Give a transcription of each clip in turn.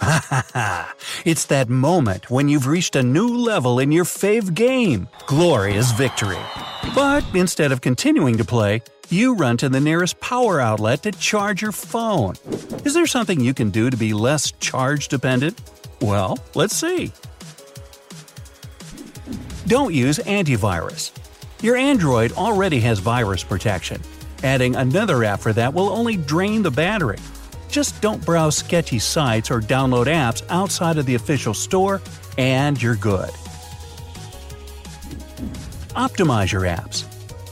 Ha ha ha! It's that moment when you've reached a new level in your fave game glorious victory. But instead of continuing to play, you run to the nearest power outlet to charge your phone. Is there something you can do to be less charge dependent? Well, let's see. Don't use antivirus. Your Android already has virus protection. Adding another app for that will only drain the battery. Just don't browse sketchy sites or download apps outside of the official store, and you're good. Optimize your apps.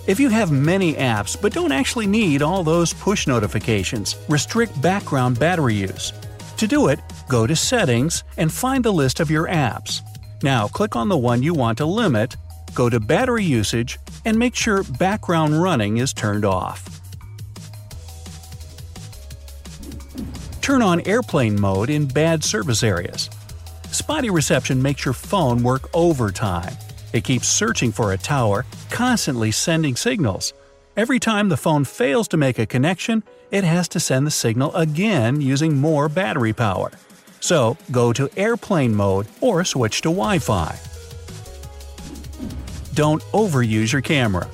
If you have many apps but don't actually need all those push notifications, restrict background battery use. To do it, go to Settings and find the list of your apps. Now click on the one you want to limit, go to Battery Usage, and make sure Background Running is turned off. Turn on airplane mode in bad service areas. Spotty reception makes your phone work overtime. It keeps searching for a tower, constantly sending signals. Every time the phone fails to make a connection, it has to send the signal again using more battery power. So, go to airplane mode or switch to Wi Fi. Don't overuse your camera.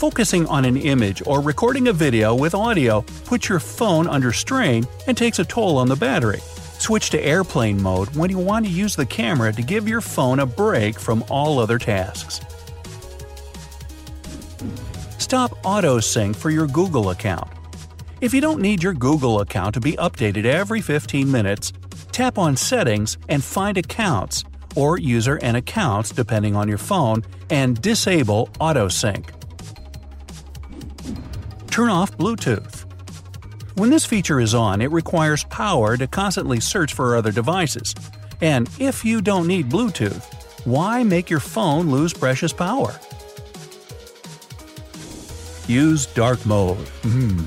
Focusing on an image or recording a video with audio puts your phone under strain and takes a toll on the battery. Switch to airplane mode when you want to use the camera to give your phone a break from all other tasks. Stop auto sync for your Google account. If you don't need your Google account to be updated every 15 minutes, tap on Settings and find Accounts or User and Accounts depending on your phone and disable auto sync. Turn off Bluetooth. When this feature is on, it requires power to constantly search for other devices. And if you don't need Bluetooth, why make your phone lose precious power? Use dark mode. Hmm.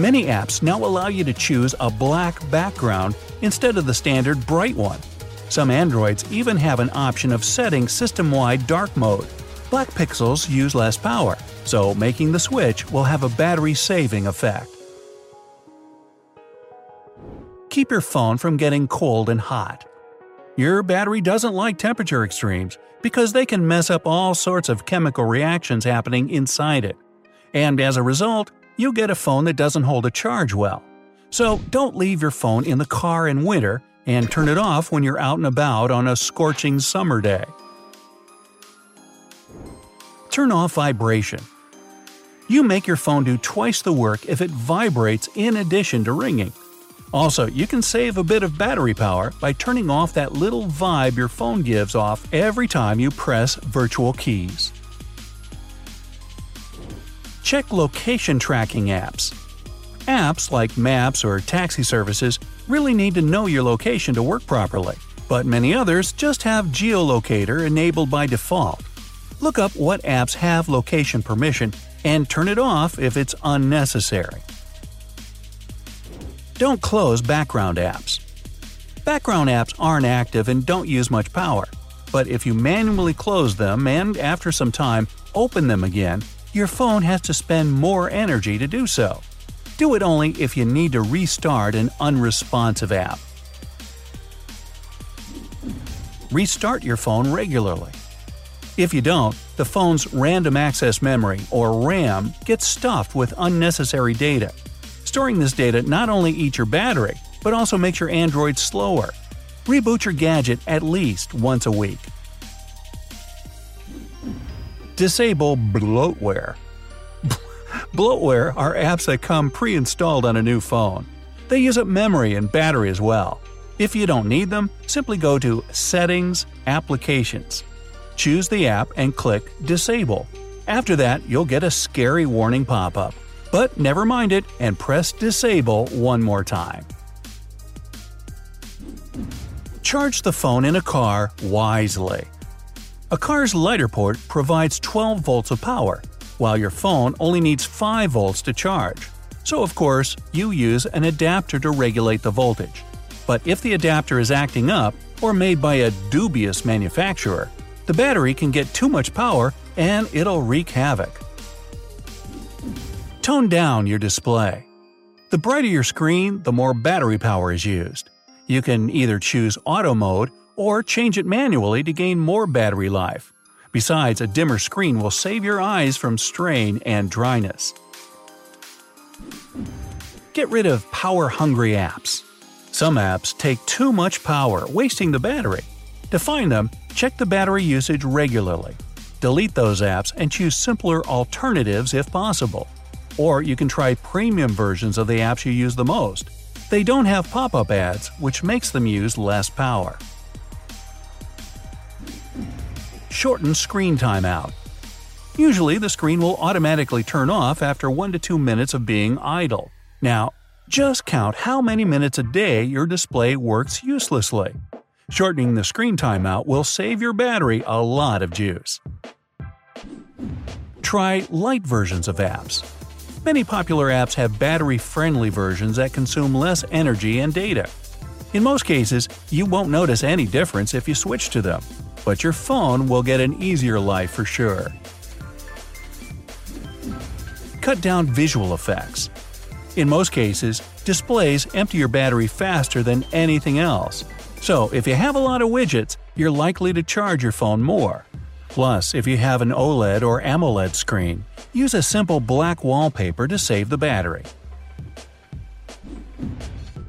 Many apps now allow you to choose a black background instead of the standard bright one. Some Androids even have an option of setting system wide dark mode. Black pixels use less power, so making the switch will have a battery saving effect. Keep your phone from getting cold and hot. Your battery doesn't like temperature extremes because they can mess up all sorts of chemical reactions happening inside it. And as a result, you'll get a phone that doesn't hold a charge well. So don't leave your phone in the car in winter and turn it off when you're out and about on a scorching summer day. Turn off vibration. You make your phone do twice the work if it vibrates in addition to ringing. Also, you can save a bit of battery power by turning off that little vibe your phone gives off every time you press virtual keys. Check location tracking apps. Apps like maps or taxi services really need to know your location to work properly, but many others just have geolocator enabled by default. Look up what apps have location permission and turn it off if it's unnecessary. Don't close background apps. Background apps aren't active and don't use much power, but if you manually close them and after some time open them again, your phone has to spend more energy to do so. Do it only if you need to restart an unresponsive app. Restart your phone regularly. If you don't, the phone's random access memory, or RAM, gets stuffed with unnecessary data. Storing this data not only eats your battery, but also makes your Android slower. Reboot your gadget at least once a week. Disable bloatware. Bloatware are apps that come pre installed on a new phone. They use up memory and battery as well. If you don't need them, simply go to Settings, Applications. Choose the app and click Disable. After that, you'll get a scary warning pop up. But never mind it and press Disable one more time. Charge the phone in a car wisely. A car's lighter port provides 12 volts of power, while your phone only needs 5 volts to charge. So, of course, you use an adapter to regulate the voltage. But if the adapter is acting up, or made by a dubious manufacturer, the battery can get too much power and it'll wreak havoc. Tone down your display. The brighter your screen, the more battery power is used. You can either choose auto mode or change it manually to gain more battery life. Besides, a dimmer screen will save your eyes from strain and dryness. Get rid of power hungry apps. Some apps take too much power, wasting the battery. To find them, check the battery usage regularly. Delete those apps and choose simpler alternatives if possible. Or you can try premium versions of the apps you use the most. They don't have pop up ads, which makes them use less power. Shorten screen time out. Usually, the screen will automatically turn off after 1 to 2 minutes of being idle. Now, just count how many minutes a day your display works uselessly. Shortening the screen timeout will save your battery a lot of juice. Try light versions of apps. Many popular apps have battery friendly versions that consume less energy and data. In most cases, you won't notice any difference if you switch to them, but your phone will get an easier life for sure. Cut down visual effects. In most cases, displays empty your battery faster than anything else. So, if you have a lot of widgets, you're likely to charge your phone more. Plus, if you have an OLED or AMOLED screen, use a simple black wallpaper to save the battery.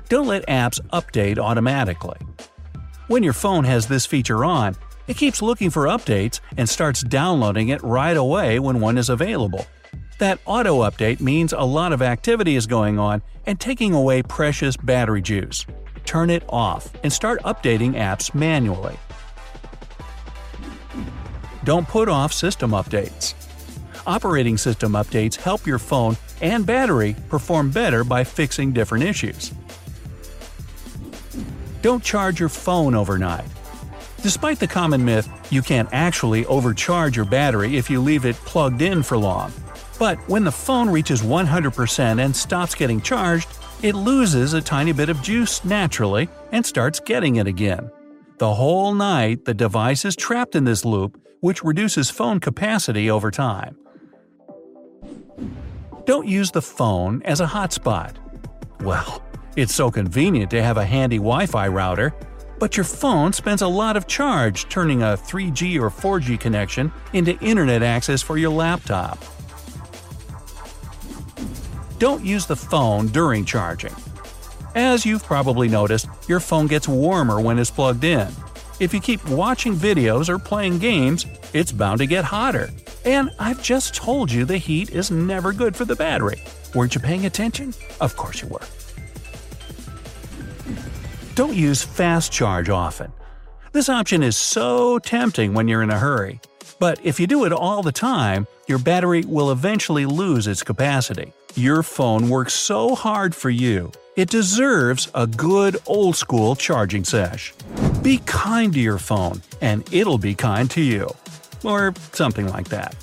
Don't let apps update automatically. When your phone has this feature on, it keeps looking for updates and starts downloading it right away when one is available. That auto update means a lot of activity is going on and taking away precious battery juice. Turn it off and start updating apps manually. Don't put off system updates. Operating system updates help your phone and battery perform better by fixing different issues. Don't charge your phone overnight. Despite the common myth you can't actually overcharge your battery if you leave it plugged in for long, but when the phone reaches 100% and stops getting charged, it loses a tiny bit of juice naturally and starts getting it again. The whole night, the device is trapped in this loop, which reduces phone capacity over time. Don't use the phone as a hotspot. Well, it's so convenient to have a handy Wi Fi router, but your phone spends a lot of charge turning a 3G or 4G connection into internet access for your laptop. Don't use the phone during charging. As you've probably noticed, your phone gets warmer when it's plugged in. If you keep watching videos or playing games, it's bound to get hotter. And I've just told you the heat is never good for the battery. Weren't you paying attention? Of course you were. Don't use fast charge often. This option is so tempting when you're in a hurry. But if you do it all the time, your battery will eventually lose its capacity. Your phone works so hard for you. It deserves a good old school charging sesh. Be kind to your phone, and it'll be kind to you. Or something like that.